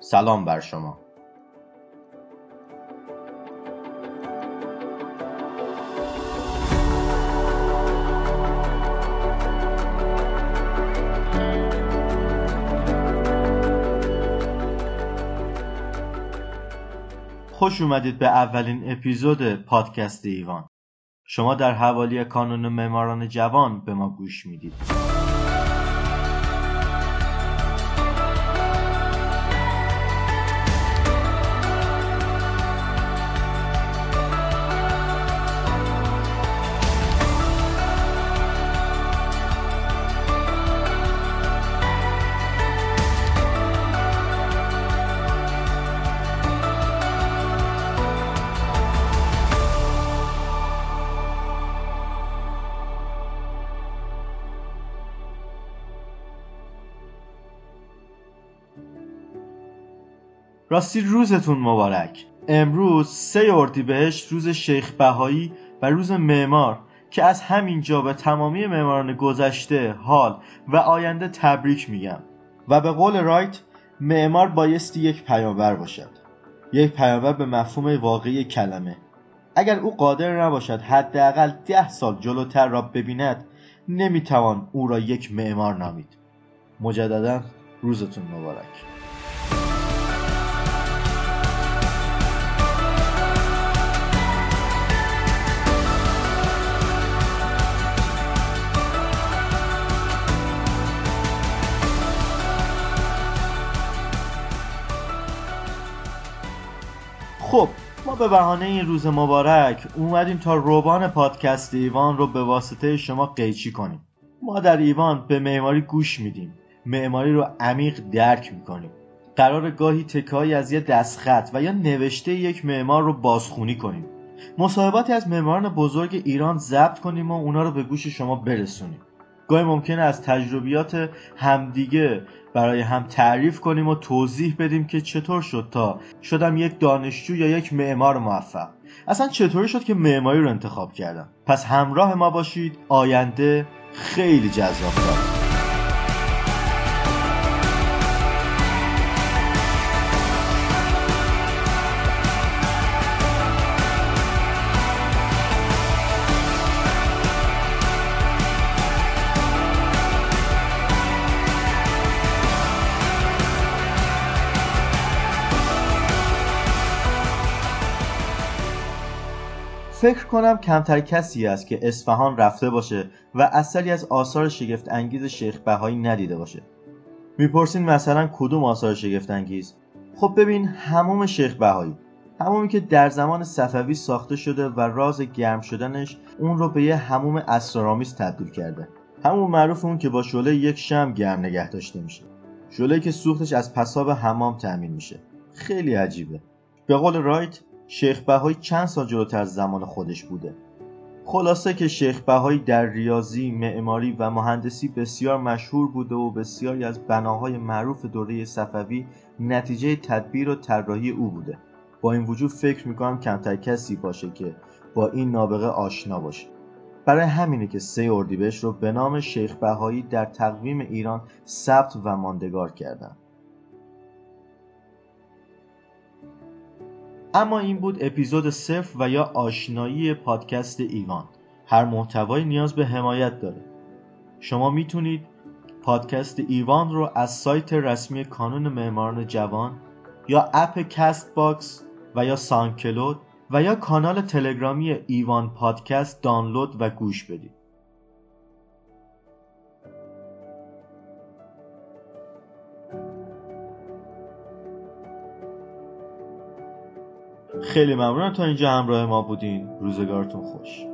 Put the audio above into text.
سلام بر شما. خوش اومدید به اولین اپیزود پادکست ایوان. شما در حوالی کانون معماران جوان به ما گوش می‌دید. راستی روزتون مبارک. امروز سه اردیبهشت روز شیخ بهایی و روز معمار که از همینجا به تمامی معماران گذشته حال و آینده تبریک میگم. و به قول رایت معمار بایستی یک پیامبر باشد. یک پیامبر به مفهوم واقعی کلمه. اگر او قادر نباشد حداقل ده سال جلوتر را ببیند نمی‌توان او را یک معمار نامید. مجددا روزتون مبارک. خب ما به بهانه این روز مبارک اومدیم تا روبان پادکست ایوان رو به واسطه شما قیچی کنیم. ما در ایوان به معماری گوش میدیم. معماری رو عمیق درک می‌کنیم. قرار گاهی تکایی از یه دستخط و یا نوشته یک معمار رو بازخونی کنیم. مصاحباتی از معماران بزرگ ایران ضبط کنیم و اونا رو به گوش شما برسونیم. گاهی ممکنه از تجربیات همدیگه برای هم تعریف کنیم و توضیح بدیم که چطور شد تا شدم یک دانشجو یا یک معمار موفق. اصلا چطوری شد که معماری رو انتخاب کردم؟ پس همراه ما باشید. آینده خیلی جذاب داره فکر کنم کمتر کسی است که اصفهان رفته باشه و اصلی از آثار شگفت انگیز شیخ بهایی ندیده باشه. می‌پرسین مثلا کدوم آثار شگفت انگیز خب ببین هموم شیخ بهایی. همومی که در زمان صفوی ساخته شده و راز گرم شدنش اون رو به یه هموم اسرارآمیز تبدیل کرده. همون معروف اون که با شعله یک شم گرم نگه داشته میشه. شعله که سوختش از پساب حمام تأمین میشه. خیلی عجیبه. به قول رایت شیخ بهایی چند سال جلوتر از زمان خودش بوده. خلاصه که شیخ بهایی در ریاضی، معماری و مهندسی بسیار مشهور بوده و بسیاری از بناهای معروف دوره صفوی نتیجه تدبیر و طراحی او بوده. با این وجود فکر می‌کنم کمتر کسی باشه که با این نابغه آشنا باشه. برای همینه که سه اردیبهشت رو به نام شیخ بهایی در تقویم ایران ثبت و ماندگار کردن. اما این بود اپیزود صفر و یا آشنایی پادکست ایوان. هر محتوایی نیاز به حمایت داره. شما می‌تونید پادکست ایوان رو از سایت رسمی کانون معماران جوان یا اپ Castbox و یا SoundCloud و یا کانال تلگرامی ایوان پادکست دانلود و گوش بدید. خیلی ممنونم. تا اینجا همراه ما بودین. روزگارتون خوش.